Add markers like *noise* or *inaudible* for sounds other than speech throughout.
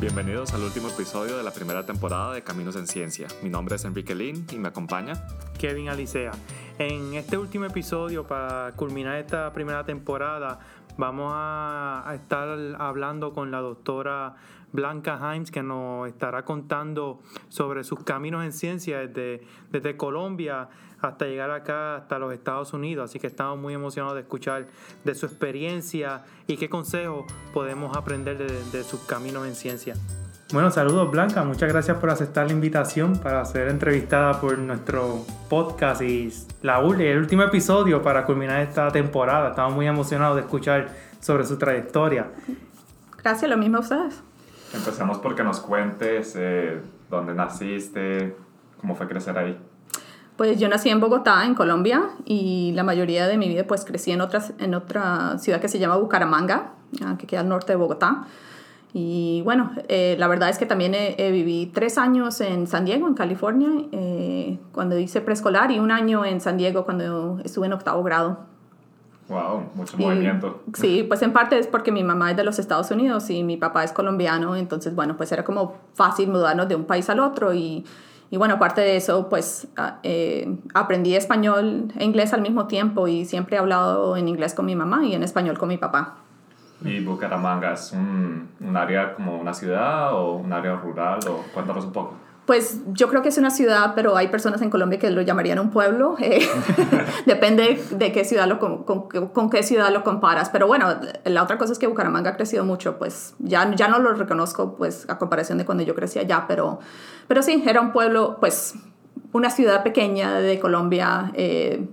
Bienvenidos al último episodio de la primera temporada de Caminos en Ciencia. Mi nombre es Enrique Lin y me acompaña Kevin Alicea. En este último episodio, para culminar esta primera temporada, vamos a, estar hablando con la doctora Blanca Himes, que nos estará contando sobre sus caminos en ciencia desde, Colombia hasta llegar acá, hasta los Estados Unidos. Así que estamos muy emocionados de escuchar de su experiencia y qué consejos podemos aprender de, sus caminos en ciencia. Bueno, saludos Blanca, muchas gracias por aceptar la invitación para ser entrevistada por nuestro podcast y la, el último episodio para culminar esta temporada. Estamos muy emocionados de escuchar sobre su trayectoria. Gracias, lo mismo a ustedes. Empezamos porque nos cuentes eh, dónde naciste, cómo fue crecer ahí. Pues yo nací en Bogotá, en Colombia, y la mayoría de mi vida pues crecí en, otras, en otra ciudad que se llama Bucaramanga, ah, que queda al norte de Bogotá. Y bueno, eh, la verdad es que también viví tres años en San Diego, en California, eh, cuando hice preescolar, y un año en San Diego cuando estuve en octavo grado. Wow, mucho movimiento. Sí, pues en parte es porque mi mamá es de los Estados Unidos y mi papá es colombiano, entonces bueno, pues era como fácil mudarnos de un país al otro y y bueno, aparte de eso, pues ah, eh, aprendí español e inglés al mismo tiempo y siempre he hablado en inglés con mi mamá y en español con mi papá. ¿Y Bucaramanga es un, área como una ciudad o un área rural? Cuéntanos un poco. Pues yo creo que es una ciudad, pero hay personas en Colombia que lo llamarían un pueblo. Eh, *laughs* depende de qué ciudad lo, con, qué ciudad lo comparas. Pero bueno, la otra cosa es que Bucaramanga ha crecido mucho, pues ya, ya no lo reconozco pues a comparación de cuando yo crecí allá, pero, pero sí, era un pueblo, pues una ciudad pequeña de Colombia eh,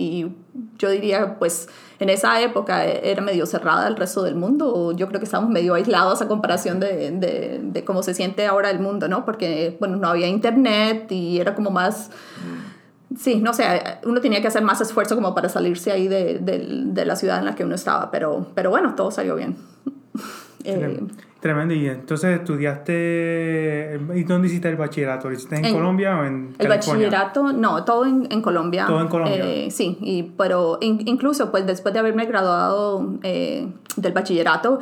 y yo diría pues en esa época era medio cerrada al resto del mundo. Yo creo que estábamos medio aislados a comparación de, de, de, cómo se siente ahora el mundo, ¿no? Porque, bueno, no había internet y era como más... Sí, no sé, uno tenía que hacer más esfuerzo como para salirse ahí de, de la ciudad en la que uno estaba, pero, pero bueno, todo salió bien. Eh, Tremendo. Y entonces estudiaste. ¿Y dónde hiciste el bachillerato? ¿Lo hiciste en, Colombia o en El bachillerato, no, todo en, en Colombia. Todo en Colombia. Eh, sí, y, pero incluso pues después de haberme graduado eh, del bachillerato,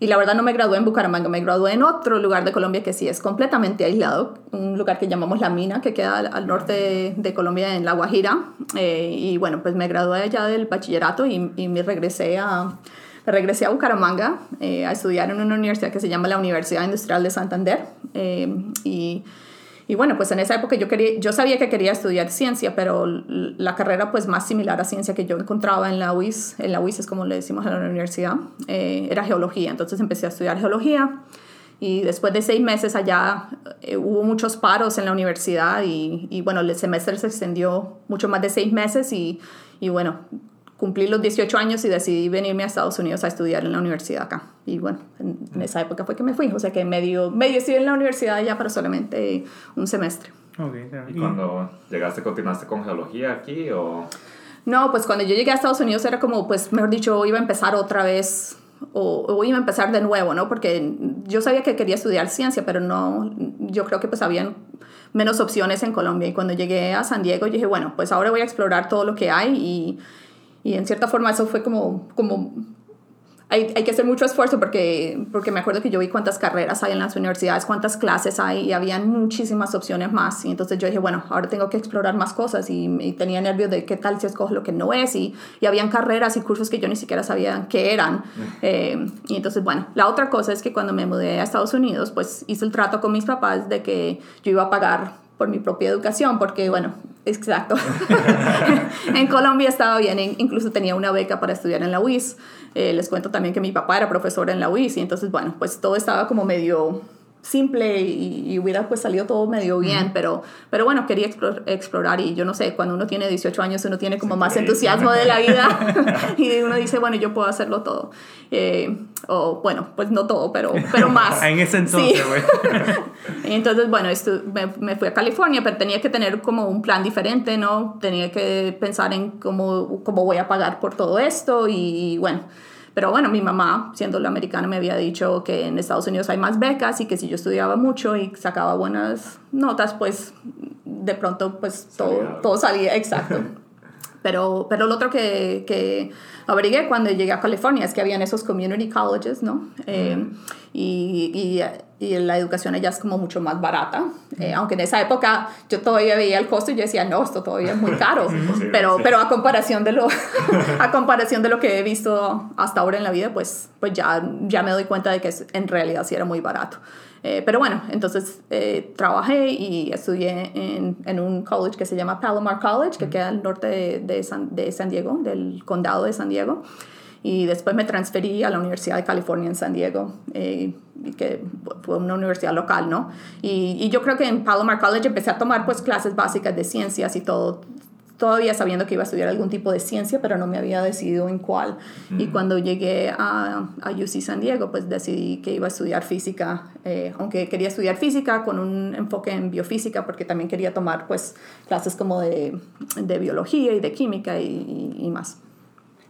y la verdad no me gradué en Bucaramanga, me gradué en otro lugar de Colombia que sí es completamente aislado, un lugar que llamamos La Mina, que queda al, norte de, Colombia, en La Guajira. Eh, y bueno, pues me gradué allá del bachillerato y, y me regresé a regresé a Bucaramanga eh, a estudiar en una universidad que se llama la Universidad Industrial de Santander. Eh, y, y, bueno, pues en esa época yo, quería, yo sabía que quería estudiar ciencia, pero la carrera pues más similar a ciencia que yo encontraba en la UIS, en la UIS es como le decimos a la universidad, eh, era geología. Entonces empecé a estudiar geología. Y después de seis meses allá hubo muchos paros en la universidad y, y, bueno, el semestre se extendió mucho más de seis meses y, y bueno, cumplí los 18 años y decidí venirme a Estados Unidos a estudiar en la universidad acá. Y bueno, en, esa época fue que me fui, o sea que medio, medio estudié en la universidad ya, pero solamente un semestre. Okay, ¿Y cuando llegaste, continuaste con geología aquí o...? No, pues cuando yo llegué a Estados Unidos era como, pues mejor dicho, iba a empezar otra vez o, o, iba a empezar de nuevo, ¿no? Porque yo sabía que quería estudiar ciencia, pero no, yo creo que pues habían menos opciones en Colombia. Y cuando llegué a San Diego dije, bueno, pues ahora voy a explorar todo lo que hay y y en cierta forma eso fue como, como hay, hay, que hacer mucho esfuerzo porque, porque me acuerdo que yo vi cuántas carreras hay en las universidades, cuántas clases hay y habían muchísimas opciones más. Y entonces yo dije, bueno, ahora tengo que explorar más cosas y, tenía nervios de qué tal si escojo lo que no es. Y, y habían carreras y cursos que yo ni siquiera sabía qué eran. Eh, y entonces, bueno, la otra cosa es que cuando me mudé a Estados Unidos, pues hice el trato con mis papás de que yo iba a pagar por mi propia educación, porque bueno, exacto. *laughs* *laughs* en Colombia estaba bien, incluso tenía una beca para estudiar en la UIS. Eh, les cuento también que mi papá era profesor en la UIS y entonces, bueno, pues todo estaba como medio simple y, hubiera pues salido todo medio bien, pero, pero bueno, quería explorar y yo no sé, cuando uno tiene 18 años uno tiene como más entusiasmo de la vida *laughs* y uno dice, bueno, yo puedo hacerlo todo. Eh, o bueno, pues no todo, pero, pero más. *laughs* en ese entonces, güey. *laughs* entonces, bueno, me, me, fui a California, pero tenía que tener como un plan diferente, ¿no? Tenía que pensar en cómo, cómo voy a pagar por todo esto y bueno. Pero bueno, mi mamá, siendo la americana, me había dicho que en Estados Unidos hay más becas y que si yo estudiaba mucho y sacaba buenas notas, pues de pronto pues todo salía, todo salía exacto. *laughs* Pero, pero lo otro que, que averigué cuando llegué a California es que habían esos community colleges, ¿no? Eh, y, y, y, la educación allá es como mucho más barata. Eh, aunque en esa época yo todavía veía el costo y yo decía, no, esto todavía es muy caro. *laughs* pero, pero a, comparación de lo, *laughs* *laughs* a comparación de lo que he visto hasta ahora en la vida, pues, pues ya, ya me doy cuenta de que en realidad sí era muy barato. Eh, pero bueno, entonces eh, trabajé y estudié en, en, un college que se llama Palomar College, que queda al norte de, de, San, de San Diego, del condado de San Diego y después me transferí a la Universidad de California en San Diego, eh, que fue una universidad local, ¿no? Y, y, yo creo que en Palomar College empecé a tomar pues clases básicas de ciencias y todo, todavía sabiendo que iba a estudiar algún tipo de ciencia, pero no me había decidido en cuál. Y cuando llegué a, a, UC San Diego, pues decidí que iba a estudiar física, eh, aunque quería estudiar física con un enfoque en biofísica, porque también quería tomar pues clases como de, de biología y de química y, y, y más.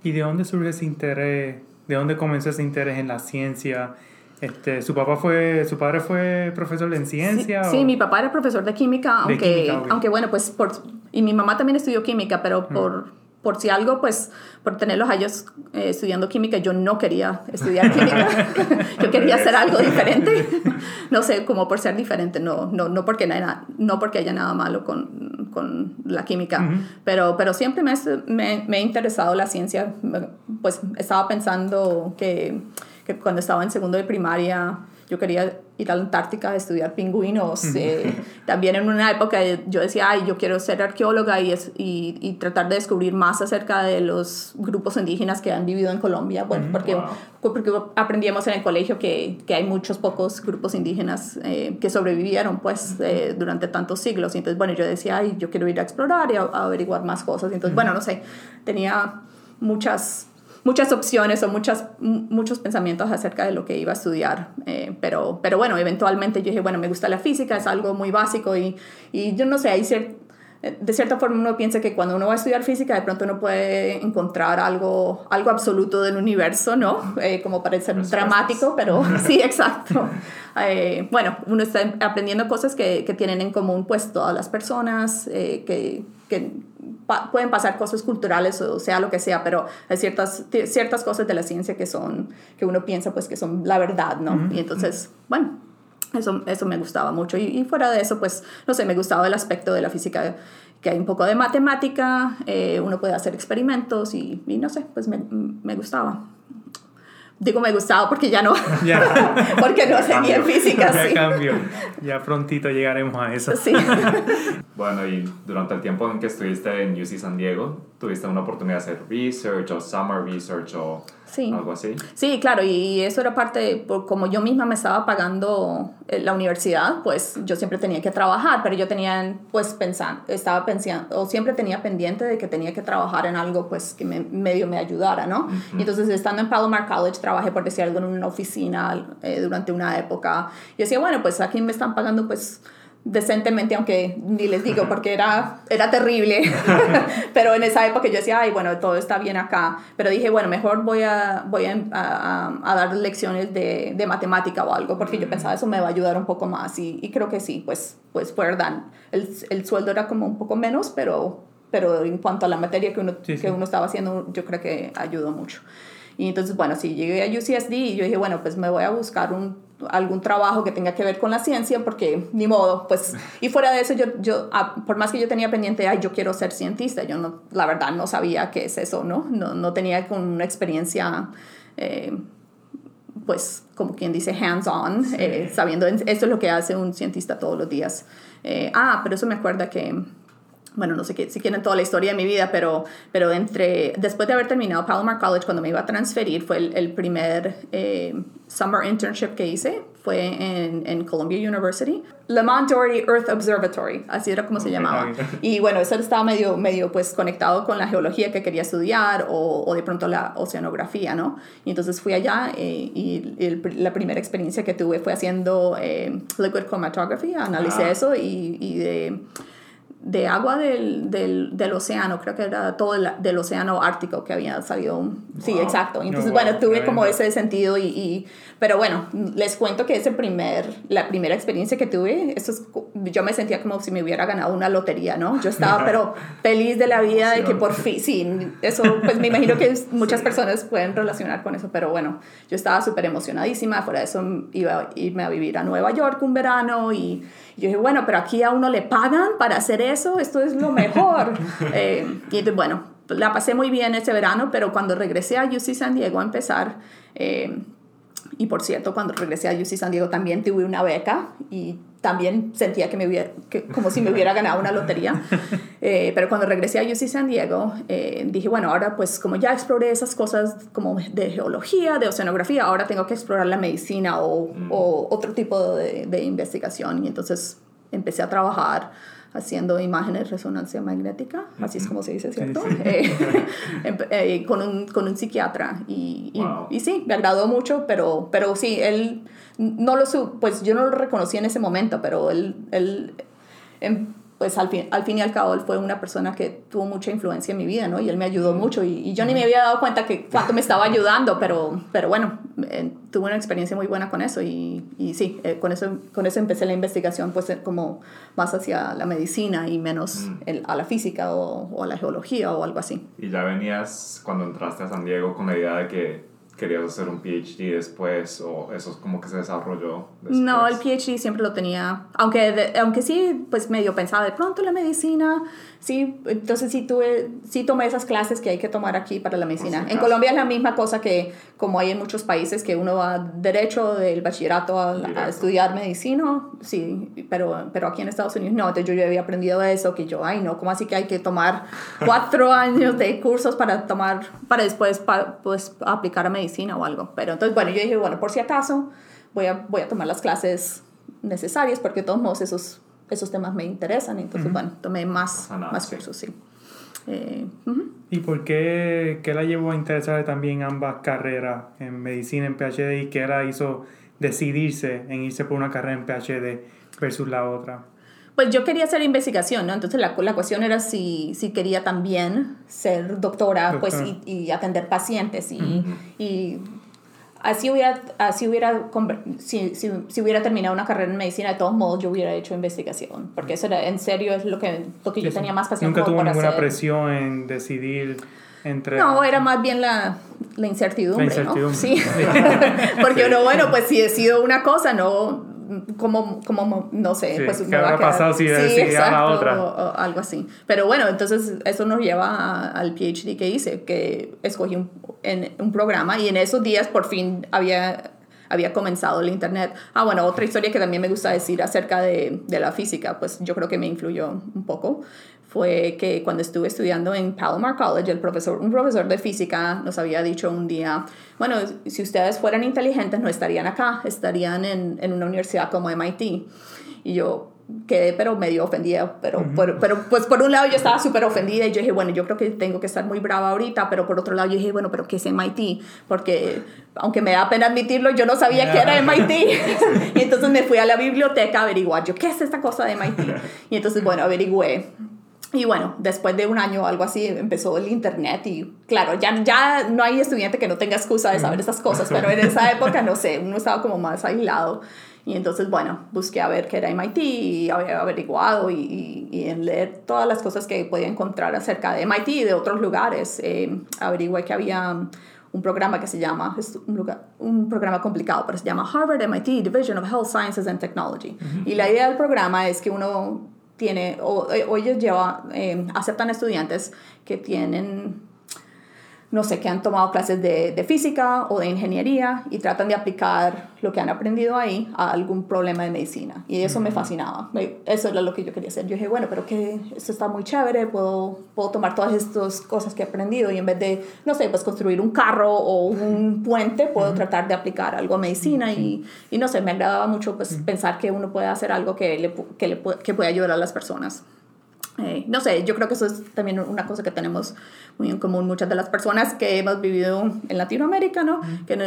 ¿Y de dónde surge ese interés? ¿De dónde comenzó ese interés en la ciencia? Este, ¿Su papá fue, su padre fue profesor en ciencia? Sí, sí mi papá era profesor de química, aunque, de química, aunque bueno, pues por, y mi mamá también estudió química, pero mm. por, por si algo, pues por tener los años eh, estudiando química, yo no quería estudiar química, *laughs* yo quería hacer algo diferente, *laughs* no sé, como por ser diferente, no, no, no, porque, nada, no porque haya nada malo con, con la química, uh -huh. pero, pero siempre me, me, me ha interesado la ciencia, pues estaba pensando que que cuando estaba en segundo de primaria yo quería ir a la Antártica a estudiar pingüinos. Eh, *laughs* también en una época yo decía, ay, yo quiero ser arqueóloga y, es, y, y, tratar de descubrir más acerca de los grupos indígenas que han vivido en Colombia. Bueno, porque, wow. porque aprendíamos en el colegio que, que hay muchos pocos grupos indígenas eh, que sobrevivieron pues eh, durante tantos siglos. Y entonces, bueno, yo decía, ay, yo quiero ir a explorar y a, a averiguar más cosas. Y entonces, bueno, no sé, tenía muchas muchas opciones o muchas, muchos pensamientos acerca de lo que iba a estudiar. Eh, pero, pero bueno, eventualmente yo dije, bueno, me gusta la física, es algo muy básico y, y yo no sé, hay cier de cierta forma uno piensa que cuando uno va a estudiar física de pronto uno puede encontrar algo, algo absoluto del universo, ¿no? Eh, como para ser dramático, pero *laughs* sí, exacto. Eh, bueno, uno está aprendiendo cosas que, que, tienen en común pues todas las personas, eh, que, que pa pueden pasar cosas culturales o sea lo que sea, pero hay ciertas, ciertas cosas de la ciencia que son, que uno piensa pues que son la verdad, ¿no? Y entonces, bueno, eso, eso me gustaba mucho. Y, y, fuera de eso, pues, no sé, me gustaba el aspecto de la física, que hay un poco de matemática, eh, uno puede hacer experimentos y, y no sé, pues me, me gustaba digo me gustaba porque ya no, *laughs* ya. *laughs* porque no seguía en física. Ya sí. cambio, ya prontito llegaremos a eso. Sí. *laughs* bueno, y durante el tiempo en que estuviste en UC San Diego, tuviste una oportunidad de hacer research o summer research o sí. algo así. Sí, claro, y eso era parte, por, como yo misma me estaba pagando eh, la universidad, pues yo siempre tenía que trabajar, pero yo tenía, pues pensando, estaba pensando, o siempre tenía pendiente de que tenía que trabajar en algo, pues que me, medio me ayudara, ¿no? Uh -huh. Y entonces estando en Palomar College, trabajé por decir algo en una oficina eh, durante una época. Y decía, bueno, pues aquí me están pagando, pues decentemente, aunque ni les digo porque era, era terrible, *laughs* pero en esa época yo decía, ay, bueno, todo está bien acá, pero dije, bueno, mejor voy a, voy a, a, a dar lecciones de, de, matemática o algo, porque yo pensaba eso me va a ayudar un poco más y, y creo que sí, pues, pues verdad, el, el sueldo era como un poco menos, pero, pero en cuanto a la materia que uno, sí, sí. que uno estaba haciendo, yo creo que ayudó mucho. Y entonces, bueno, sí, llegué a UCSD y yo dije, bueno, pues me voy a buscar un, algún trabajo que tenga que ver con la ciencia porque ni modo, pues, y fuera de eso, yo, yo por más que yo tenía pendiente, ay, yo quiero ser cientista, yo no, la verdad no sabía qué es eso, ¿no? No, no tenía una experiencia, eh, pues, como quien dice, hands-on, sí. eh, sabiendo, esto es lo que hace un cientista todos los días. Eh, ah, pero eso me acuerda que bueno, no sé qué, si quieren toda la historia de mi vida, pero, pero entre, después de haber terminado Palomar College, cuando me iba a transferir, fue el, el primer eh, summer internship que hice, fue en, en Columbia University. Lamont Doherty Earth Observatory, así era como se llamaba. Y bueno, eso estaba medio, medio pues conectado con la geología que quería estudiar o, o de pronto la oceanografía, ¿no? Y entonces fui allá eh, y el, la primera experiencia que tuve fue haciendo eh, liquid chromatography, analicé ah. eso y, y de de agua del, del, del, océano, creo que era todo el, del océano ártico que había salido. Sí, exacto. Entonces, bueno, tuve como ese sentido y, y, pero bueno, les cuento que ese primer, la primera experiencia que tuve, eso es, yo me sentía como si me hubiera ganado una lotería, ¿no? Yo estaba pero *laughs* feliz de la vida de que por fin, sí, eso pues me imagino que *laughs* muchas personas pueden relacionar con eso, pero bueno, yo estaba súper emocionadísima, fuera de eso iba a irme a vivir a Nueva York un verano y yo dije, bueno, pero aquí a uno le pagan para hacer eso, esto es lo mejor. *laughs* eh, y bueno, la pasé muy bien ese verano, pero cuando regresé a UC San Diego a empezar, eh, y por cierto, cuando regresé a UC San Diego también tuve una beca y también sentía que me hubiera, que, como si me hubiera ganado una lotería. *laughs* Eh, pero cuando regresé a UC San Diego, eh, dije, bueno, ahora pues como ya exploré esas cosas como de geología, de oceanografía, ahora tengo que explorar la medicina o, mm. o otro tipo de, de, investigación. Y entonces empecé a trabajar haciendo imágenes de resonancia magnética, así es como se dice, ¿cierto? Sí, sí. *laughs* Eh, eh, con, un, con un psiquiatra. Y, wow. y, sí, me agradó mucho, pero, pero sí, él no lo, pues yo no lo reconocí en ese momento, pero él, él em, pues al fin, al fin y al cabo él fue una persona que tuvo mucha influencia en mi vida, ¿no? Y él me ayudó mucho. Y, y yo ni me había dado cuenta que cuánto me *laughs* estaba ayudando, pero, pero bueno, eh, tuve una experiencia muy buena con eso. Y, y sí, eh, con, eso, con eso empecé la investigación, pues como más hacia la medicina y menos el, a la física o, o a la geología o algo así. Y ya venías cuando entraste a San Diego con la idea de que querías hacer un PhD después o eso es como que se desarrolló después? No, el PhD siempre lo tenía, aunque, de, aunque sí, pues medio pensaba de pronto la medicina, sí, entonces sí, tuve, sí tomé esas clases que hay que tomar aquí para la medicina. En Colombia es la misma cosa que como hay en muchos países que uno va derecho del bachillerato a, a estudiar medicina, sí, pero, pero aquí en Estados Unidos no, entonces yo ya había aprendido eso, que yo, ay no, ¿cómo así que hay que tomar cuatro *laughs* años de cursos para tomar, para después pa, pues, aplicar a medicina? O algo. Pero entonces, bueno, yo dije, bueno, por si acaso, voy a, voy a tomar las clases necesarias porque de todos modos esos, esos temas me interesan. Entonces, uh -huh. bueno, tomé más, nada, más sí. cursos, sí. Eh, uh -huh. ¿Y por qué, qué la llevó a interesarle también ambas carreras, en medicina, en PhD, y qué la hizo decidirse en irse por una carrera en PhD versus la otra? Pues yo quería hacer investigación, ¿no? Entonces la, la cuestión era si, si quería también ser doctora, pues, y, y, atender pacientes. Y, uh -huh. y así hubiera, así hubiera si, si, si, hubiera terminado una carrera en medicina, de todos modos yo hubiera hecho investigación, porque eso era, en serio es lo que, lo que yo tenía más pasión Nunca tuvo ninguna hacer. presión en decidir entre... No, era más bien la, la incertidumbre, la incertidumbre. ¿no? Sí, *laughs* *laughs* porque uno, bueno, pues si decido una cosa, no como, como no sé, sí, pues ¿qué habrá pasado si sí, exacto, la otra? O, o algo así. Pero bueno, entonces eso nos lleva a, al PhD que hice, que escogí un, en, un programa y en esos días por fin había había comenzado el Internet. Ah, bueno, otra historia que también me gusta decir acerca de, de la física, pues yo creo que me influyó un poco, fue que cuando estuve estudiando en Palomar College, el profesor, un profesor de física nos había dicho un día, bueno, si ustedes fueran inteligentes no estarían acá, estarían en, en una universidad como MIT. Y yo quedé pero medio ofendida, pero, uh -huh. por, pero pues por un lado yo estaba súper ofendida y yo dije, bueno, yo creo que tengo que estar muy brava ahorita, pero por otro lado yo dije, bueno, pero ¿qué es MIT? Porque aunque me da pena admitirlo, yo no sabía yeah. que era MIT. *laughs* y entonces me fui a la biblioteca a averiguar, yo, ¿qué es esta cosa de MIT? Y entonces, bueno, averigüé y bueno, después de un año o algo así empezó el internet y claro, ya, ya no hay estudiante que no tenga excusa de saber esas cosas, pero en esa *laughs* época, no sé, uno estaba como más aislado. Y entonces, bueno, busqué a ver qué era MIT y había averiguado y, y, y, en leer todas las cosas que podía encontrar acerca de MIT y de otros lugares. Eh, averigué que había un programa que se llama, es un, lugar, un programa complicado, pero se llama Harvard MIT Division of Health Sciences and Technology. Uh -huh. Y la idea del programa es que uno tiene, o, o ellos lleva, eh, aceptan estudiantes que tienen no sé, que han tomado clases de, de, física o de ingeniería y tratan de aplicar lo que han aprendido ahí a algún problema de medicina. Y eso mm. me fascinaba. Eso era lo que yo quería hacer. Yo dije, bueno, pero que esto está muy chévere, puedo, puedo tomar todas estas cosas que he aprendido y en vez de, no sé, pues construir un carro o un puente, puedo tratar de aplicar algo a medicina y, y no sé, me agradaba mucho pues pensar que uno puede hacer algo que, le, que, le, que puede ayudar a las personas. Eh, no sé, yo creo que eso es también una cosa que tenemos muy en común muchas de las personas que hemos vivido en Latinoamérica, ¿no? Mm. Que no,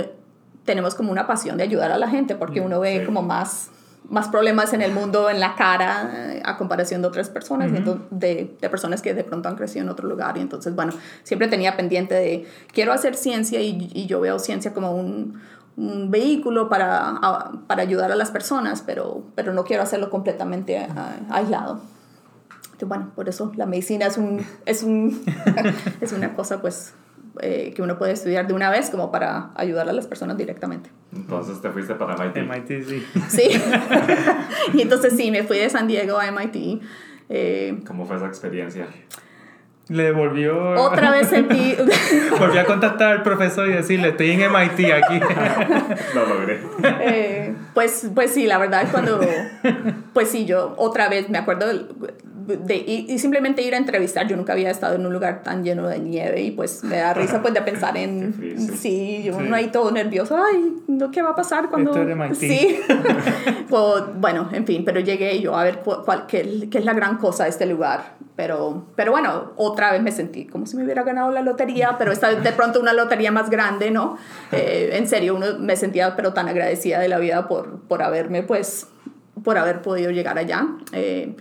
tenemos como una pasión de ayudar a la gente porque uno ve sí. como más más problemas en el mundo en la cara eh, a comparación de otras personas, de, de, personas que de pronto han crecido en otro lugar. Y entonces, bueno, siempre tenía pendiente de, quiero hacer ciencia y, y yo veo ciencia como un, un vehículo para, para, ayudar a las personas, pero, pero no quiero hacerlo completamente aislado. Bueno, por eso la medicina es, un, es, un, *laughs* es una cosa pues eh, que uno puede estudiar de una vez como para ayudar a las personas directamente. Entonces te fuiste para MIT. MIT, sí. Sí. *laughs* y entonces sí, me fui de San Diego a MIT. Eh, ¿Cómo fue esa experiencia? Le devolvió. Otra vez sentí. *laughs* Volví a contactar al profesor y decirle: Estoy en MIT aquí. Lo logré. Eh, pues, pues sí, la verdad, cuando. Pues sí, yo otra vez me acuerdo de, y, simplemente ir a entrevistar. Yo nunca había estado en un lugar tan lleno de nieve y pues me da risa pues de pensar en. sí, yo no ahí todo nervioso. Ay, ¿qué va a pasar cuando.? Sí. *laughs* pues, bueno, en fin, pero llegué yo a ver cuál, qué, qué, es la gran cosa de este lugar. Pero, pero bueno, otra vez me sentí como si me hubiera ganado la lotería, pero esta de pronto una lotería más grande, ¿no? *laughs* Eh, en serio, uno me sentía pero tan agradecida de la vida por, por haberme pues por haber podido llegar allá. Eh,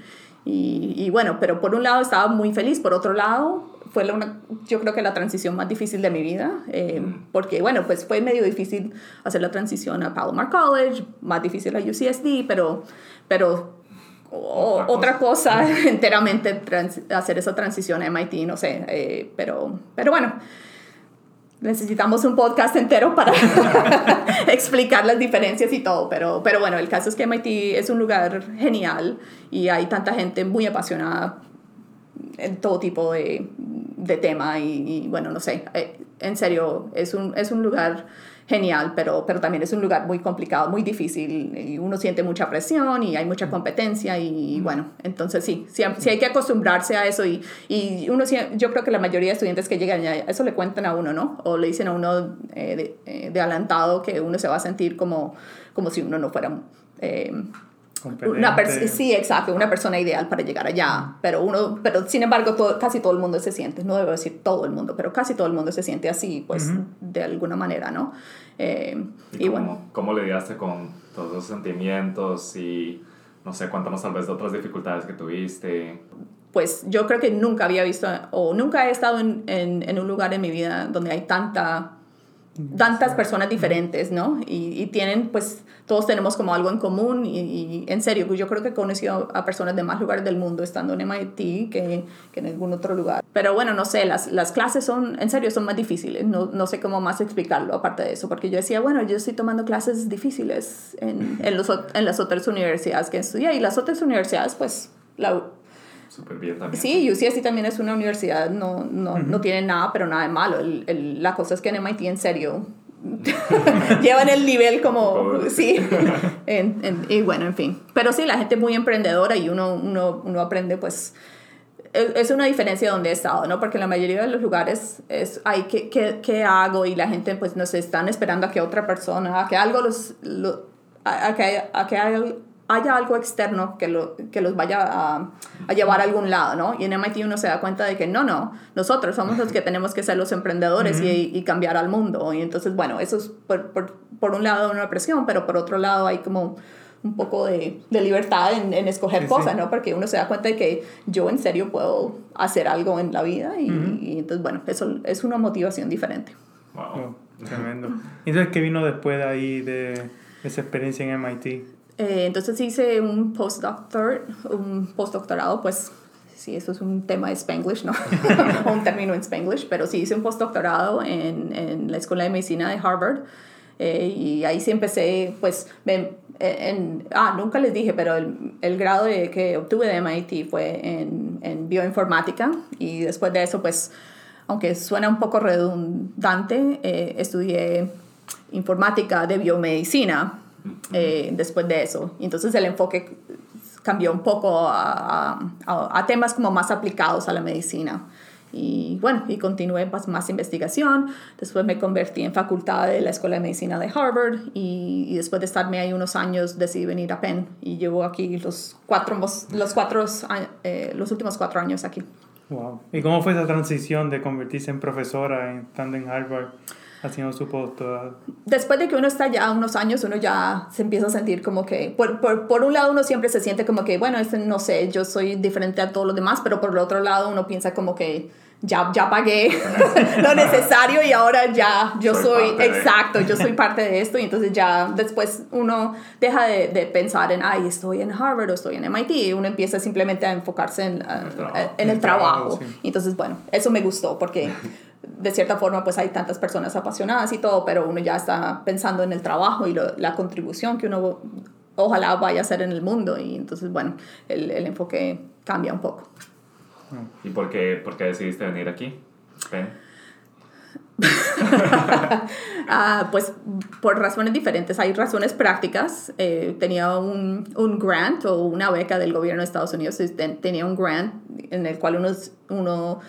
y, bueno, pero por un lado estaba muy feliz, por otro lado fue una, yo creo que la transición más difícil de mi vida, eh, porque bueno, pues fue medio difícil hacer la transición a Palomar College, más difícil a UCSD, pero, pero otra, cosa. *laughs* enteramente hacer esa transición a MIT, no sé, eh, pero, pero bueno, necesitamos un podcast entero para *laughs* explicar las diferencias y todo, pero, pero bueno, el caso es que MIT es un lugar genial y hay tanta gente muy apasionada en todo tipo de, de tema y, y, bueno, no sé, eh, en serio, es un, es un lugar genial, pero, pero también es un lugar muy complicado, muy difícil, y uno siente mucha presión y hay mucha competencia y, bueno, entonces sí, sí, hay que acostumbrarse a eso y, y uno, yo creo que la mayoría de estudiantes que llegan eso le cuentan a uno, ¿no? O le dicen a uno eh, de, eh, de, adelantado que uno se va a sentir como, como si uno no fuera... Eh, una sí, exacto, una persona ideal para llegar allá, pero uno, pero sin embargo todo, casi todo el mundo se siente, no debo decir todo el mundo, pero casi todo el mundo se siente así, pues de alguna manera, ¿no? Eh, y, cómo, bueno. ¿Cómo lidiaste con todos esos sentimientos y, no sé, cuéntanos tal vez de otras dificultades que tuviste? Pues yo creo que nunca había visto o nunca he estado en, en, en un lugar en mi vida donde hay tanta tantas personas diferentes, ¿no? Y, y, tienen, pues, todos tenemos como algo en común y, en serio, pues yo creo que he conocido a personas de más lugares del mundo estando en MIT que, que en algún otro lugar. Pero bueno, no sé, las, las clases son, en serio, son más difíciles, no, no, sé cómo más explicarlo aparte de eso, porque yo decía, bueno, yo estoy tomando clases difíciles en, en, los, en las otras universidades que estudié y las otras universidades, pues, la súper bien también. Sí, UCSD también es una universidad, no, no, no tiene nada, pero nada de malo. El, el, la cosa es que en MIT, en serio, *laughs* llevan el nivel como, sí, en, en, y bueno, en fin. Pero sí, la gente es muy emprendedora y uno, uno, uno aprende, pues, es una diferencia donde he estado, ¿no? Porque en la mayoría de los lugares es, ay, ¿qué, qué, qué hago? Y la gente, pues, nos están esperando a que otra persona, a que algo los, lo, a, a, que, a que haya algo externo que, lo, que los vaya a, a, llevar a algún lado, ¿no? Y en MIT uno se da cuenta de que no, no, nosotros somos los que tenemos que ser los emprendedores y, y, cambiar al mundo. Y entonces, bueno, eso es por, por, por, un lado una presión, pero por otro lado hay como un poco de, de libertad en, en escoger cosas, ¿no? Porque uno se da cuenta de que yo en serio puedo hacer algo en la vida y, y entonces, bueno, eso es una motivación diferente. Wow. Oh, tremendo. Entonces, ¿qué vino después de ahí de esa experiencia en MIT? Eh, entonces hice un postdoctor, un postdoctorado, pues sí, eso es un tema de Spanglish, ¿no? *laughs* un término en Spanglish, pero sí hice un postdoctorado en, en la Escuela de Medicina de Harvard. Eh, y ahí sí empecé, pues, en, ah, nunca les dije, pero el, el, grado de, que obtuve de MIT fue en, en bioinformática y después de eso, pues, aunque suena un poco redundante, eh, estudié informática de biomedicina eh, después de eso. entonces el enfoque cambió un poco a, a, a, temas como más aplicados a la medicina. Y bueno, y continué más, más investigación. Después me convertí en facultad de la Escuela de Medicina de Harvard y, y después de estarme ahí unos años decidí venir a Penn y llevo aquí los, cuatro, los, cuatro, eh, los últimos cuatro años aquí. Wow. ¿Y cómo fue esa transición de convertirse en profesora estando en Harvard? Haciendo su postdoctorado. Después de que uno está ya unos años, uno ya se empieza a sentir como que, por, por, por un lado uno siempre se siente como que, bueno, este, no sé, yo soy diferente a todos los demás, pero por el otro lado uno piensa como que ya, ya pagué *laughs* lo necesario y ahora ya yo soy, Soy de- exacto, yo *laughs* soy parte de esto y entonces ya después uno deja de, de pensar en, ay, estoy en Harvard o estoy en MIT y uno empieza simplemente a enfocarse en, uh, el trabajo. en En el trabajo, trabajo. sí. Y entonces, bueno, eso me gustó porque de cierta forma pues hay tantas personas apasionadas y todo, pero uno ya está pensando en el trabajo y lo- la contribución que uno ojalá vaya a hacer en el mundo y entonces, bueno, el, el enfoque cambia un poco. ¿Y por qué, por qué decidiste venir aquí? *laughs* Ah, pues por razones diferentes. Hay razones prácticas. Eh, tenía un, un grant o una beca del gobierno de Estados Unidos. ten- Tenía un grant en el cual uno, uno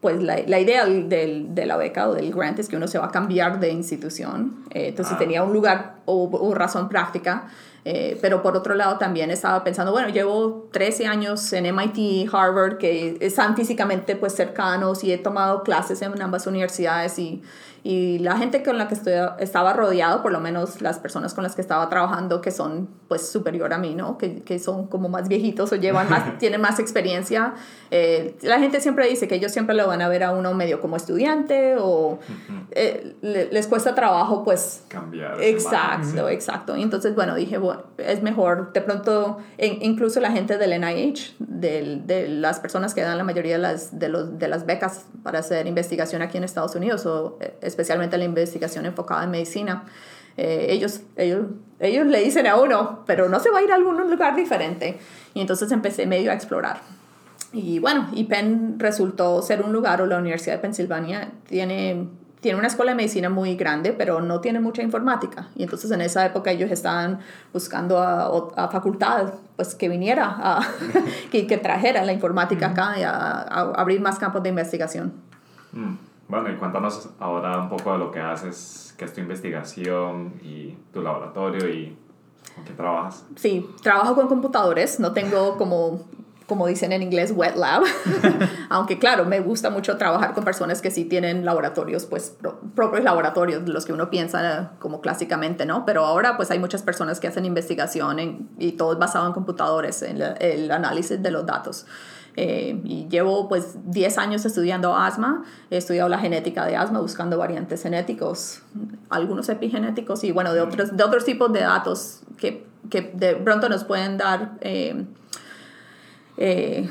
pues la, la idea del, de la beca o del grant es que uno se va a cambiar de institución. Eh, entonces Ah. tenía un lugar o, o razón práctica. Eh, pero por otro lado también estaba pensando, bueno, llevo 13 años en MIT, Harvard, que están físicamente pues cercanos y he tomado clases en ambas universidades y, y la gente con la que estoy, estaba rodeado, por lo menos las personas con las que estaba trabajando, que son pues superior a mí, ¿no? Que, que son como más viejitos o llevan más, *laughs* tienen más experiencia. Eh, la gente siempre dice que ellos siempre lo van a ver a uno medio como estudiante o eh, le- les cuesta trabajo pues Cambiar. Exacto, exacto. Y entonces, bueno, dije, bueno, es mejor, de pronto, incluso la gente del NIH, de las personas que dan la mayoría de las, de las becas para hacer investigación aquí en Estados Unidos, o eh, especialmente la investigación enfocada en medicina, eh, ellos, ellos, ellos le dicen a uno, pero no se va a ir a algún lugar diferente. Y entonces empecé medio a explorar. Y bueno, y Penn resultó ser un lugar, o la Universidad de Pensilvania tiene, tiene una escuela de medicina muy grande, pero no tiene mucha informática. Y entonces en esa época ellos estaban buscando a, a facultad, pues que viniera, a, *laughs* que, que trajera la informática acá y a, a abrir más campos de investigación. Mm. Bueno, y cuéntanos ahora un poco de lo que haces, qué es tu investigación y tu laboratorio y con qué trabajas. Sí, trabajo con computadores, no tengo como, como dicen en inglés, wet lab, *laughs* aunque claro, me gusta mucho trabajar con personas que sí tienen laboratorios, pues pro- propios laboratorios, los que uno piensa como clásicamente, ¿no? Pero ahora pues hay muchas personas que hacen investigación en- y todo es basado en computadores, en la- el análisis de los datos. Eh, y llevo pues 10 años estudiando asma, he estudiado la genética de asma, buscando variantes genéticos, algunos epigenéticos y bueno, de otros, de otros tipos de datos que, que de pronto nos pueden dar, eh, eh,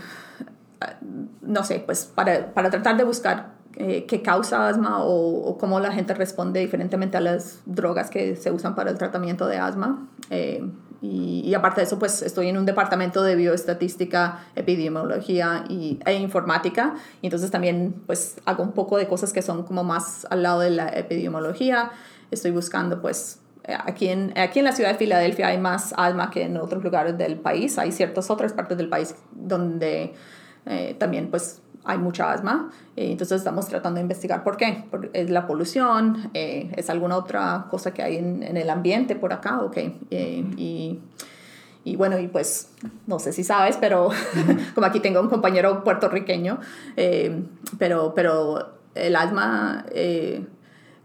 no sé, pues para, para tratar de buscar eh, qué causa asma o, cómo la gente responde diferentemente a las drogas que se usan para el tratamiento de asma. Eh, y, aparte de eso, pues estoy en un departamento de bioestadística, epidemiología y, e informática. Y entonces también pues hago un poco de cosas que son como más al lado de la epidemiología. Estoy buscando pues Aquí en, aquí en la ciudad de Filadelfia hay más asma que en otros lugares del país. Hay ciertas otras partes del país donde eh, también pues hay mucha asma. Eh, entonces estamos tratando de investigar por qué. Por, es la polución, eh, es alguna otra cosa que hay en, en el ambiente por acá, ok. Eh, y, y bueno, y pues no sé si sabes, pero *laughs* como aquí tengo un compañero puertorriqueño, eh, pero, pero el asma...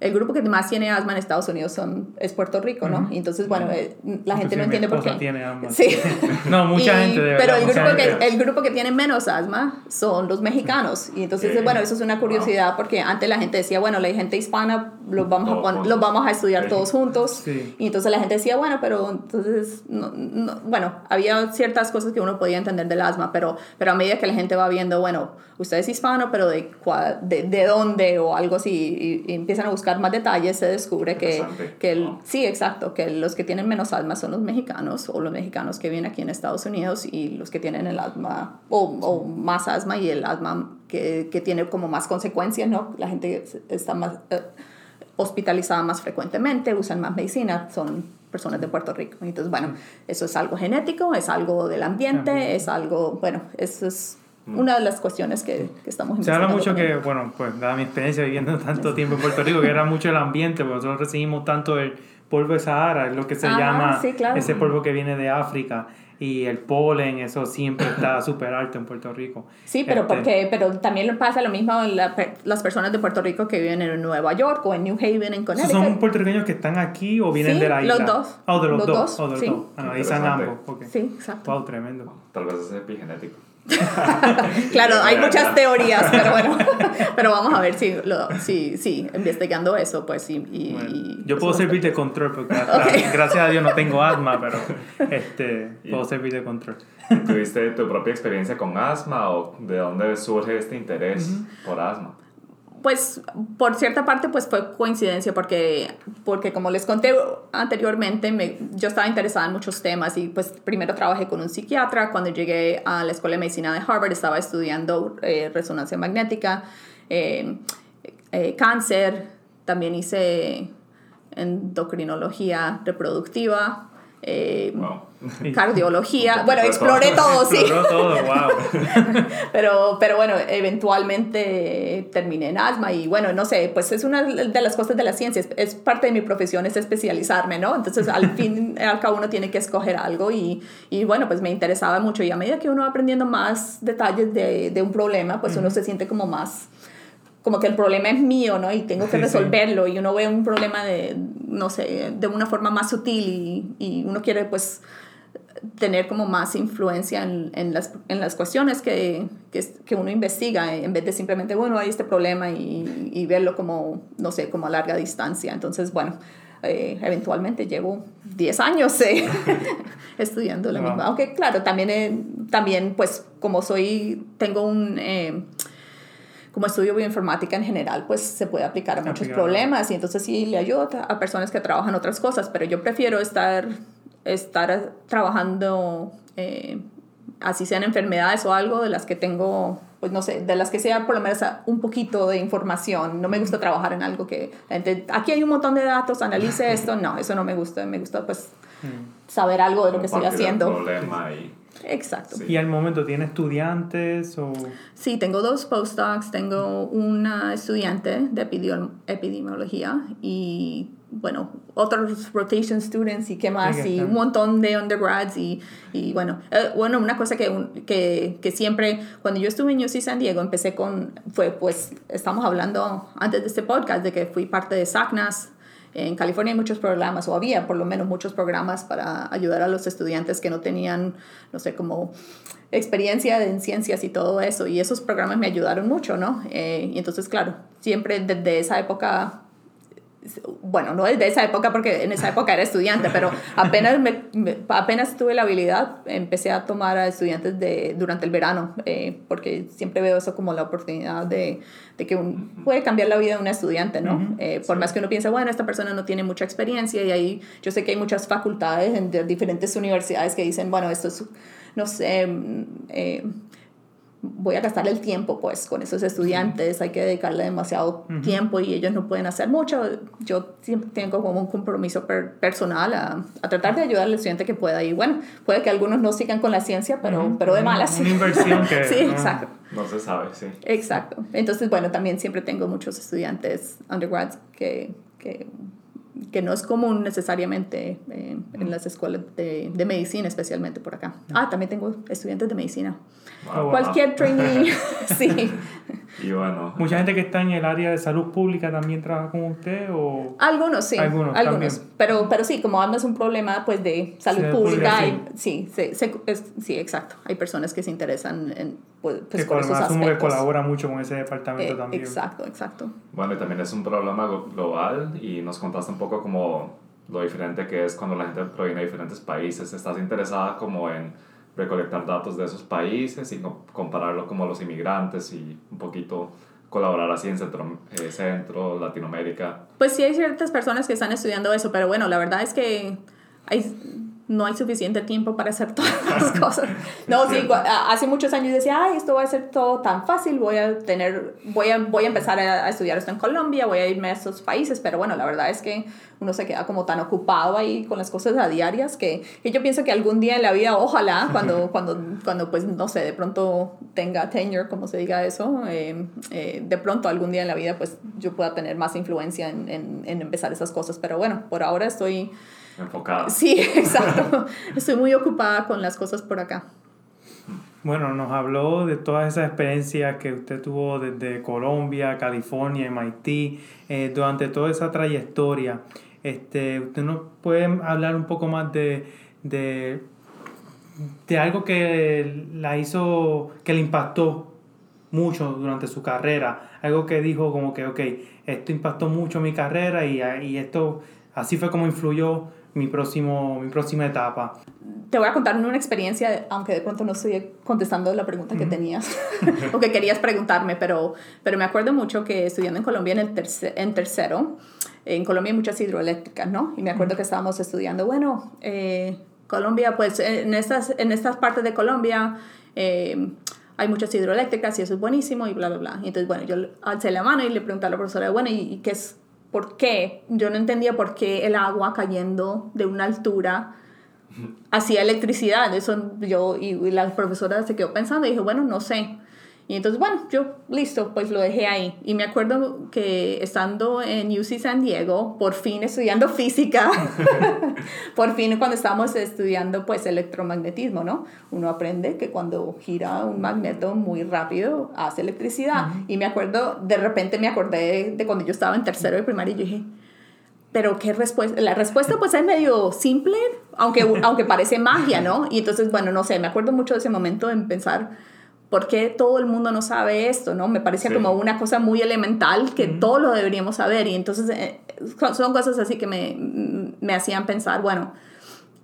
eh, el grupo que más tiene asma en Estados Unidos son, es Puerto Rico, ¿no? Y entonces, bueno, eh, la gente no entiende por qué. tiene asma. Sí. *laughs* No, mucha Y- gente de Pero verdad, el mucha grupo, que, el grupo que tiene menos asma son los mexicanos. Y entonces, Sí. bueno, eso es una curiosidad porque antes la gente decía, bueno, la gente hispana los vamos, a, pon- los vamos a estudiar Sí. todos juntos. Sí. Y entonces la gente decía, bueno, pero entonces, no, no- bueno, había ciertas cosas que uno podía entender del asma, pero, pero a medida que la gente va viendo, bueno, usted es hispano, pero de, cua- de, de dónde o algo así, y, y empiezan a buscar más detalles, se descubre que, que el, Wow. sí, exacto, que los que tienen menos asma son los mexicanos o los mexicanos que viven aquí en Estados Unidos y los que tienen el asma o, o más asma y el asma que, que tiene como más consecuencias, ¿no? La gente está más eh, hospitalizada más frecuentemente, usan más medicina, son personas de Puerto Rico. Entonces, bueno, eso es algo genético, es algo del ambiente, Ambiente. es algo, bueno, eso es una de las cuestiones que, que estamos Se habla mucho también. que, bueno, pues dada mi experiencia viviendo *laughs* tanto tiempo en Puerto Rico, que era mucho el ambiente, porque nosotros recibimos tanto el polvo de Sahara, es lo que se Ajá, llama sí, claro. ese polvo que viene de África. y el polen, eso siempre está *laughs* súper alto en Puerto Rico. Sí, pero, Este, porque, pero también pasa lo mismo en la las personas de Puerto Rico que viven en Nueva York o en New Haven, en ¿esos Connecticut. ¿Son puertorriqueños que están aquí o vienen Sí, de la isla? los dos. Oh, de los, Los dos. dos, Oh, de los sí. dos. Analizan Interesante. ambos. ok. Sí, exacto. Wow, tremendo. Tal vez es epigenético. *laughs* Claro, hay muchas teorías, pero bueno, *laughs* pero vamos a ver si, lo, si, si investigando eso, pues sí. Y, Bueno, y- yo puedo servir de control porque hasta- gracias a Dios no tengo asma, pero *laughs* este, puedo servir de control. ¿Tuviste tu propia experiencia con asma o de dónde surge este interés por asma? Pues por cierta parte pues fue coincidencia porque, porque como les conté anteriormente, me, yo estaba interesada en muchos temas y pues primero trabajé con un psiquiatra. Cuando llegué a la Escuela de Medicina de Harvard estaba estudiando eh, resonancia magnética, eh, eh, cáncer, también hice endocrinología reproductiva. Eh, Wow. cardiología, *laughs* bueno, exploré todo, sí. Exploró todo, wow. *laughs* Pero, pero bueno, eventualmente terminé en asma y bueno, no sé, pues es una de las cosas de la ciencia, es, parte de mi profesión, es especializarme, ¿no? Entonces al *laughs* fin al cabo uno tiene que escoger algo y, y bueno, pues me interesaba mucho y a medida que uno va aprendiendo más detalles de, de un problema, pues uno se siente como más como que el problema es mío, ¿no? Y tengo que Sí, sí. resolverlo y uno ve un problema de, no sé, de una forma más sutil y, y uno quiere pues tener como más influencia en, en, las, en las cuestiones que, que, que uno investiga en vez de simplemente, bueno, hay este problema y, y verlo como, no sé, como a larga distancia. Entonces, bueno, eh, eventualmente llevo 10 años eh, *laughs* estudiando la Wow. misma. Aunque, claro, también, eh, también pues como soy, tengo un... como estudio bioinformática en general, pues se puede aplicar a muchos problemas y entonces sí le ayuda a personas que trabajan otras cosas, pero yo prefiero estar, estar trabajando, eh, así sean enfermedades o algo, de las que tengo, pues no sé, de las que sea por lo menos un poquito de información. No me gusta trabajar en algo que, la gente, aquí hay un montón de datos, analice *laughs* esto, no, eso no me gusta, me gusta pues Mm. saber algo de lo que estoy haciendo. problema y Exacto. Sí. Y al momento, ¿tiene estudiantes o...? Sí, tengo dos postdocs, tengo una estudiante de epidemiología y, bueno, otros rotation students y qué más, Sí, y un montón de undergrads y, y bueno, eh, bueno, una cosa que, que, que siempre, cuando yo estuve en UC San Diego, empecé con, fue pues, estamos hablando antes de este podcast de que fui parte de SACNAS, en California hay muchos programas, o había por lo menos muchos programas para ayudar a los estudiantes que no tenían, no sé, como experiencia en ciencias y todo eso. Y esos programas me ayudaron mucho, ¿no? Eh, y entonces, claro, siempre desde esa época, bueno, no desde esa época porque en esa época era estudiante, pero apenas, me, me- apenas tuve la habilidad, empecé a tomar a estudiantes de, durante el verano, eh, porque siempre veo eso como la oportunidad de, de que un- puede cambiar la vida de un estudiante, ¿no? Eh, por más que uno piense, bueno, esta persona no tiene mucha experiencia y ahí yo sé que hay muchas facultades en de diferentes universidades que dicen, bueno, esto es, no sé, mm, eh, voy a gastar el tiempo pues con esos estudiantes, hay que dedicarle demasiado tiempo y ellos no pueden hacer mucho. Yo siempre tengo como un compromiso per- personal a, a tratar de ayudar al estudiante que pueda y bueno, puede que algunos no sigan con la ciencia, pero, pero de malas. Una inversión que... *laughs* sí, no- exacto. no se sabe, sí. Exacto. Entonces, bueno, también siempre tengo muchos estudiantes undergrads que, que, que no es común necesariamente eh, en las escuelas de, de medicina, especialmente por acá. Ah, también tengo estudiantes de medicina. Wow. Cualquier trainee, *laughs* sí. Y bueno, Mucha gente que está en el área de salud pública también trabaja con usted o... Algunos sí, Algunos algunos, también. pero, pero sí, como ambas es un problema pues de salud Salud pública, pública, hay- sí, se- se- es- sí, exacto, hay personas que se interesan en pues, pues, que por esos asumo que colabora mucho con ese departamento Eh, también. exacto, exacto. bueno, y también es un problema glo- global y nos contaste un poco como lo diferente que es cuando la gente proviene de diferentes países. ¿Estás interesada como en recolectar datos de esos países y co- compararlo como los inmigrantes y un poquito colaborar así en Centro, eh, Centro Latinoamérica? Pues sí hay ciertas personas que están estudiando eso, pero bueno, la verdad es que hay, no hay suficiente tiempo para hacer todas *laughs* las cosas. No, sí, hace muchos años decía, ay, esto va a ser todo tan fácil, voy a tener, voy a, voy a empezar a, a estudiar esto en Colombia, voy a irme a estos países, pero bueno, la verdad es que uno se queda como tan ocupado ahí con las cosas a diarias que, que yo pienso que algún día en la vida, ojalá, *laughs* cuando, cuando, cuando pues, no sé, de pronto tenga tenure, como se diga eso, eh, eh, de pronto algún día en la vida, pues yo pueda tener más influencia en, en, en empezar esas cosas, pero bueno, por ahora estoy enfocada. Sí, *laughs* exacto. Estoy muy ocupada con las cosas por acá. Bueno, nos habló de todas esas experiencias que usted tuvo desde Colombia, California, MIT, eh, durante toda esa trayectoria. Este, ¿Usted nos puede hablar un poco más de, de, de algo que la hizo, que le impactó mucho durante su carrera? Algo que dijo como que, ok, esto impactó mucho mi carrera y, y esto, así fue como influyó mi, próximo, mi próxima etapa. Te voy a contar una experiencia, aunque de pronto no estoy contestando la pregunta que tenías *laughs* o que querías preguntarme, pero, pero me acuerdo mucho que estudiando en Colombia en, el tercer, en tercero, en Colombia hay muchas hidroeléctricas, ¿no? Y me acuerdo que estábamos estudiando, bueno, eh, Colombia, pues en estas, en estas partes de Colombia eh, hay muchas hidroeléctricas y eso es buenísimo y bla, bla, bla. Y entonces, bueno, yo alcé la mano y le pregunté a la profesora, bueno, ¿y, y qué es? ¿Por qué? Yo no entendía por qué el agua cayendo de una altura hacía electricidad. Eso yo, y la profesora se quedó pensando y dije, bueno, no sé. Y entonces, bueno, yo, listo, pues lo dejé ahí. Y me acuerdo que estando en UC San Diego, por fin estudiando *laughs* física, *laughs* por fin cuando estábamos estudiando pues electromagnetismo, ¿no? Uno aprende que cuando gira un magneto muy rápido hace electricidad. Y me acuerdo, de repente me acordé de cuando yo estaba en tercero de primaria y yo dije, pero qué respuesta, la respuesta pues es medio simple, aunque, aunque parece magia, ¿no? Y entonces, bueno, no sé, me acuerdo mucho de ese momento en pensar, ¿por qué todo el mundo no sabe esto? ¿no? Me parecía como una cosa muy elemental que todos lo deberíamos saber y entonces eh, son cosas así que me, me hacían pensar, bueno,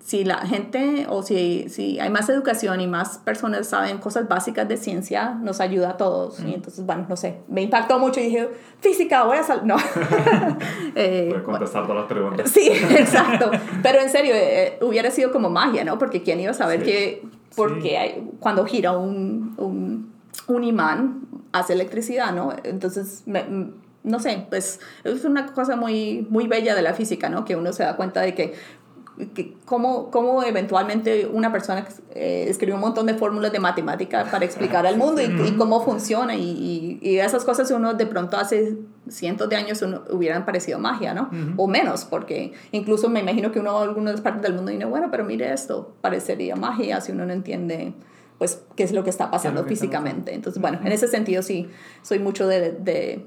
si la gente o si, si hay más educación y más personas saben cosas básicas de ciencia, nos ayuda a todos. Y entonces, bueno, no sé, me impactó mucho y dije, física, voy a salir. No. *laughs* *laughs* eh, voy a contestar todas las preguntas. Sí, *laughs* exacto. Pero en serio, eh, hubiera sido como magia, ¿no? Porque quién iba a saber sí. que, porque hay, cuando gira un, un, un, imán, hace electricidad, ¿no? Entonces, me, no sé, pues es una cosa muy, muy bella de la física, ¿no? Que uno se da cuenta de que que cómo, cómo eventualmente una persona eh, escribió un montón de fórmulas de matemática para explicar al mundo y, y cómo funciona y, y, esas cosas uno de pronto hace cientos de años uno, hubieran parecido magia, ¿no? Uh -huh. O menos, porque incluso me imagino que uno en algunas partes del mundo dice, bueno, pero mire esto, parecería magia si uno no entiende pues qué es lo que está pasando físicamente. Entonces, bueno, en ese sentido sí, soy mucho de, de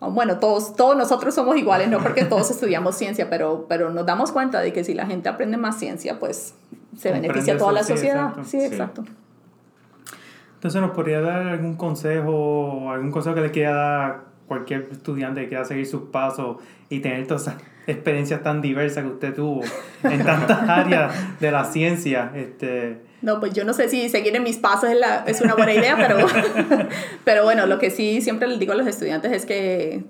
bueno, todos, todos nosotros somos iguales, no porque todos *laughs* estudiamos ciencia, pero, pero nos damos cuenta de que si la gente aprende más ciencia, pues se beneficia a toda la sociedad. Sí, exacto. Sí, exacto. Entonces, ¿nos podría dar algún consejo algún consejo que le quiera dar a cualquier estudiante que quiera seguir sus pasos y tener todas esas experiencias tan diversas que usted tuvo en tantas *laughs* áreas de la ciencia? Este, no, pues yo no sé si seguir en mis pasos es, la, es una buena idea, pero, *laughs* pero bueno, lo que sí siempre les digo a los estudiantes es que,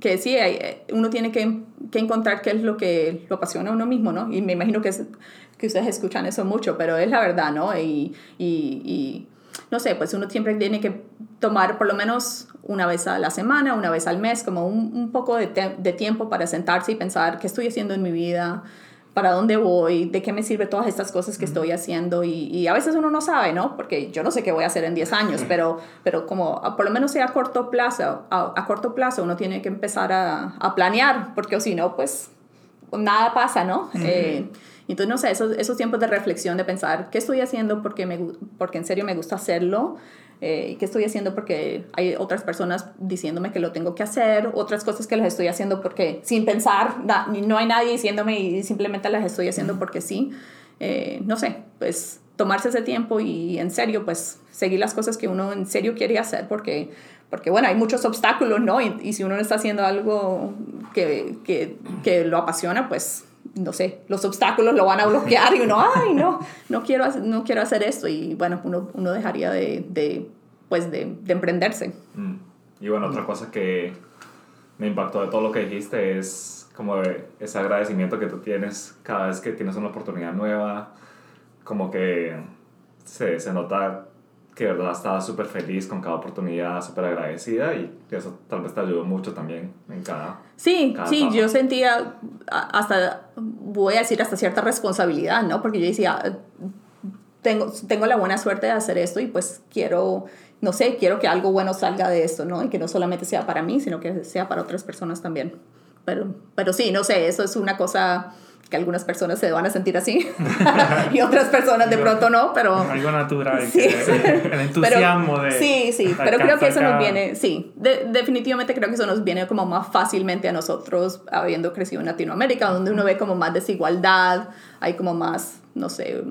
que sí, hay, uno tiene que, que, encontrar qué es lo que lo apasiona a uno mismo, ¿no? Y me imagino que, que ustedes escuchan eso mucho, pero es la verdad, ¿no? Y, y, y no sé, pues uno siempre tiene que tomar por lo menos una vez a la semana, una vez al mes, como un, un poco de, de tiempo para sentarse y pensar qué estoy haciendo en mi vida, para dónde voy, de qué me sirve todas estas cosas que estoy haciendo y, y, a veces uno no sabe, ¿no? Porque yo no sé qué voy a hacer en 10 años, pero, pero como por lo menos sea a corto plazo, a, a corto plazo uno tiene que empezar a, a planear, porque si no, pues nada pasa, ¿no? Uh -huh. eh, entonces, no sé, esos, esos tiempos de reflexión, de pensar, ¿qué estoy haciendo porque, me, porque en serio me gusta hacerlo? Eh, ¿Qué estoy haciendo porque hay otras personas diciéndome que lo tengo que hacer? Otras cosas que las estoy haciendo porque sin pensar, no hay nadie diciéndome y simplemente las estoy haciendo porque sí. Eh, no sé, pues tomarse ese tiempo y en serio, pues seguir las cosas que uno en serio quiere hacer porque, porque bueno, hay muchos obstáculos, ¿no? Y, y si uno no está haciendo algo que, que, que lo apasiona, pues no sé, los obstáculos lo van a bloquear y uno, *laughs* ay, no, no quiero, no quiero hacer esto y bueno, uno, uno dejaría de, de pues, de, de emprenderse. Mm. Y bueno, otra cosa que me impactó de todo lo que dijiste es como ese agradecimiento que tú tienes cada vez que tienes una oportunidad nueva, como que se, se nota que de verdad estaba súper feliz con cada oportunidad, súper agradecida y eso tal vez te ayudó mucho también en cada... Sí, cada sí, yo sentía hasta, voy a decir, hasta cierta responsabilidad, ¿no? Porque yo decía, tengo, tengo la buena suerte de hacer esto y pues quiero, no sé, quiero que algo bueno salga de esto, ¿no? Y que no solamente sea para mí, sino que sea para otras personas también. pero, pero sí, no sé, eso es una cosa que algunas personas se van a sentir así *laughs* *laughs* y otras personas de pronto no, pero... Algo natural, *laughs* sí. el entusiasmo de... Sí, sí, pero creo que eso nos viene, sí, definitivamente creo que eso nos viene como más fácilmente a nosotros habiendo crecido en Latinoamérica, donde uno ve como más desigualdad, hay como más, no sé,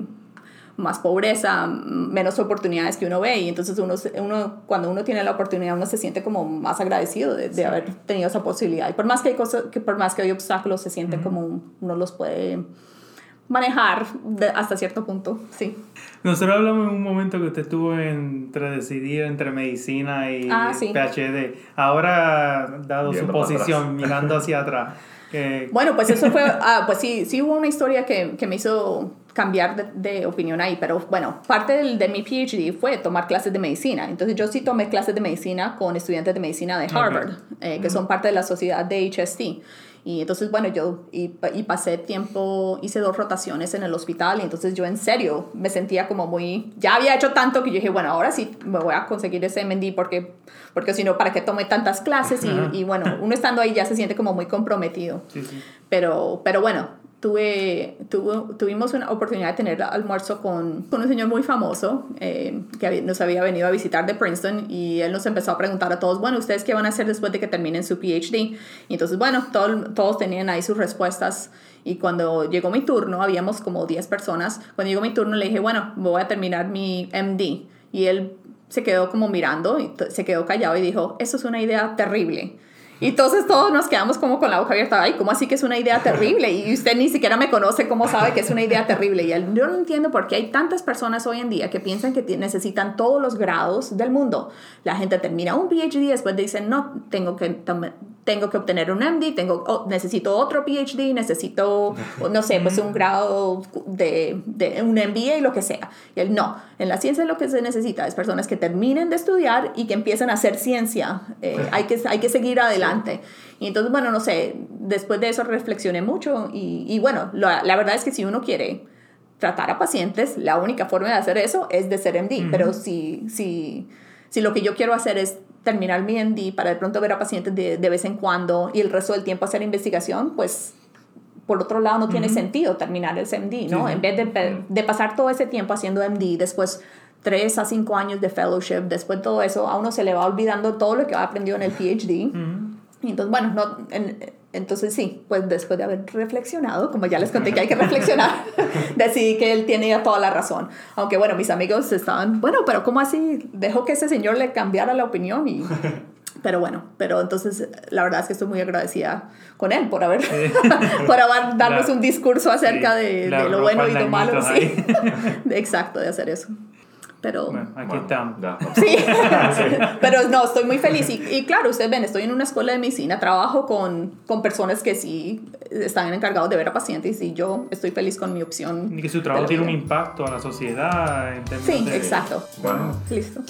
más pobreza, menos oportunidades que uno ve y entonces uno, uno cuando uno tiene la oportunidad uno se siente como más agradecido de, de haber tenido esa posibilidad y por más que hay cosas, que por más que hay obstáculos se siente como uno los puede manejar hasta cierto punto, sí. Nosotros hablamos en un momento que usted estuvo entre decidido entre medicina y ah, PhD. Ahora, dado su posición, mirando hacia atrás. Bueno, pues eso fue, ah, pues sí, sí hubo una historia que, que me hizo cambiar de, opinión ahí, pero bueno, parte del, de mi PhD fue tomar clases de medicina. Entonces yo sí tomé clases de medicina con estudiantes de medicina de Harvard, eh, que son parte de la sociedad de HST. Y entonces, bueno, yo y, y, pasé tiempo, hice dos rotaciones en el hospital y entonces yo en serio me sentía como muy, ya había hecho tanto que yo dije, bueno, ahora sí me voy a conseguir ese MD porque, porque si no, ¿para qué tomé tantas clases? Y, y, bueno, uno estando ahí ya se siente como muy comprometido. Sí, sí. Pero, pero bueno, tuve, tuvo, tuvimos una oportunidad de tener almuerzo con, con un señor muy famoso eh, que nos había venido a visitar de Princeton y él nos empezó a preguntar a todos, bueno, ¿ustedes qué van a hacer después de que terminen su PhD? Y entonces, bueno, todos tenían ahí sus respuestas y cuando llegó mi turno, habíamos como 10 personas, cuando llegó mi turno le dije, bueno, voy a terminar mi MD y él se quedó como mirando y se quedó callado y dijo, eso es una idea terrible. Y entonces todos nos quedamos como con la boca abierta, ay, ¿cómo así que es una idea *laughs* terrible? Y usted ni siquiera me conoce, ¿cómo sabe que es una idea terrible? Y él, yo no entiendo por qué hay tantas personas hoy en día que piensan que necesitan todos los grados del mundo. La gente termina un PhD y después dicen, no, tengo que tengo que obtener un MD, tengo, oh, necesito otro PhD, necesito, no sé, pues un grado de, de, un MBA y lo que sea. Y él no, en la ciencia lo que se necesita es personas que terminen de estudiar y que empiecen a hacer ciencia. Eh, hay, que, hay que seguir adelante. Y entonces, bueno, no sé, después de eso reflexioné mucho y, y bueno, la, la, verdad es que si uno quiere tratar a pacientes, la única forma de hacer eso es de ser MD, pero si, si, si lo que yo quiero hacer es terminar mi MD para de pronto ver a pacientes de, de vez en cuando y el resto del tiempo hacer investigación, pues por otro lado no tiene sentido terminar el MD, ¿no? En vez de, de, pasar todo ese tiempo haciendo MD, después tres a cinco años de fellowship, después de todo eso, a uno se le va olvidando todo lo que ha aprendido en el *laughs* PhD. Y entonces, bueno, no, entonces sí, pues después de haber reflexionado, como ya les conté que hay que reflexionar, *laughs* decidí que él tiene toda la razón. Aunque bueno, mis amigos estaban, bueno, pero ¿cómo así? Dejó que ese señor le cambiara la opinión y... *laughs* Pero bueno, pero entonces la verdad es que estoy muy agradecida con él por haber, *laughs* por haber darnos un discurso acerca de, de, lo bueno y lo malo. Sí. Exacto, de hacer eso. Pero, aquí estamos. *laughs* *laughs* Sí, pero no, estoy muy feliz. Y, y, claro, ustedes ven, estoy en una escuela de medicina, trabajo con, con personas que sí están encargados de ver a pacientes y yo estoy feliz con mi opción. Y que su trabajo tiene un impacto a la sociedad. En sí, exacto. Bueno, listo.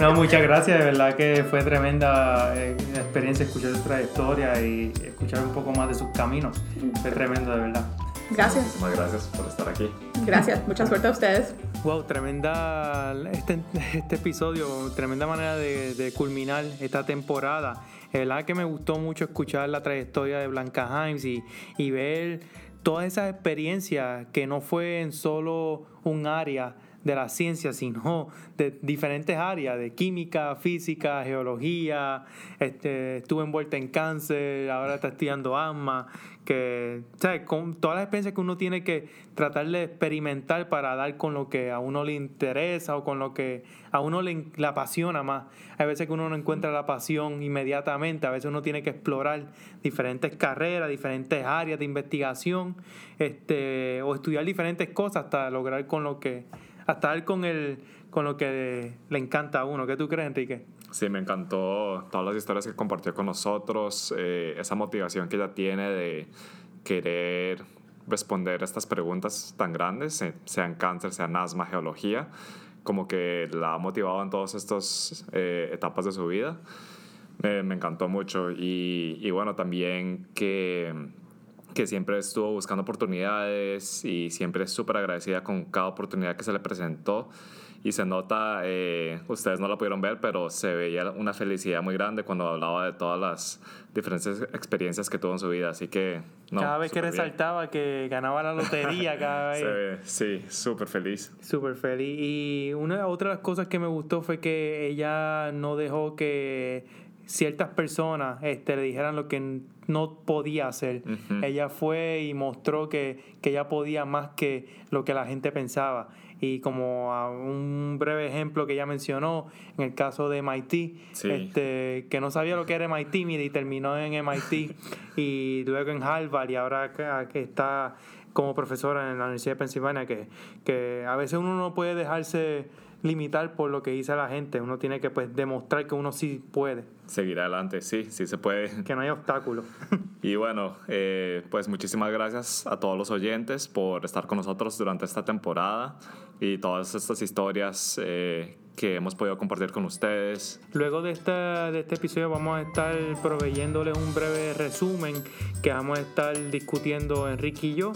No, muchas gracias, de verdad que fue tremenda eh, experiencia escuchar su trayectoria y escuchar un poco más de sus caminos. Fue tremendo, de verdad. Gracias. Muchísimas gracias por estar aquí. Gracias, mucha suerte a ustedes. Wow, tremenda este, este episodio, tremenda manera de, de culminar esta temporada. Es verdad que me gustó mucho escuchar la trayectoria de Blanca Himes y, y ver todas esas experiencias que no fue en solo un área de la ciencia, sino de diferentes áreas, de química, física, geología, este, estuve envuelta en cáncer, ahora está estudiando asma, que, ¿sabes? Con todas las experiencias que uno tiene que tratar de experimentar para dar con lo que a uno le interesa o con lo que a uno le, apasiona más. Hay veces que uno no encuentra la pasión inmediatamente, a veces uno tiene que explorar diferentes carreras, diferentes áreas de investigación, este, o estudiar diferentes cosas hasta lograr con lo que, hasta dar con el, con lo que le encanta a uno. ¿Qué tú crees, Enrique? Sí, me encantó todas las historias que compartió con nosotros, eh, esa motivación que ella tiene de querer responder a estas preguntas tan grandes, sean cáncer, sean asma, geología, como que la ha motivado en todas estas eh, etapas de su vida. me encantó mucho y, y bueno, también que, que siempre estuvo buscando oportunidades y siempre es súper agradecida con cada oportunidad que se le presentó y se nota, eh, ustedes no la pudieron ver, pero se veía una felicidad muy grande cuando hablaba de todas las diferentes experiencias que tuvo en su vida, así que... No, cada vez que resaltaba que ganaba la lotería, cada *laughs* vez... sí, súper feliz. Súper feliz. Y una de las cosas que me gustó fue que ella no dejó que ciertas personas este, le dijeran lo que no podía hacer. Ella fue y mostró que, que ella podía más que lo que la gente pensaba. Y como un breve ejemplo que ella mencionó, en el caso de MIT, este, que no sabía lo que era MIT, y terminó en MIT *laughs* y luego en Harvard y ahora que, está como profesora en la Universidad de Pensilvania, que, que a veces uno no puede dejarse limitar por lo que dice la gente, uno tiene que pues demostrar que uno sí puede. Seguir adelante, sí, sí se puede. *laughs* Que no hay obstáculos. *laughs* y bueno, eh, pues muchísimas gracias a todos los oyentes por estar con nosotros durante esta temporada y todas estas historias eh, que hemos podido compartir con ustedes. Luego de, esta, de este episodio vamos a estar proveyéndoles un breve resumen que vamos a estar discutiendo Enrique y yo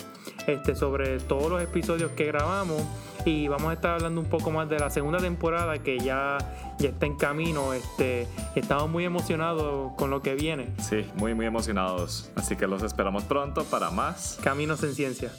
este, sobre todos los episodios que grabamos y vamos a estar hablando un poco más de la segunda temporada que ya, ya está en camino. Este, estamos muy emocionados con lo que viene. Sí, muy muy emocionados. Así que los esperamos pronto para más Caminos en Ciencia.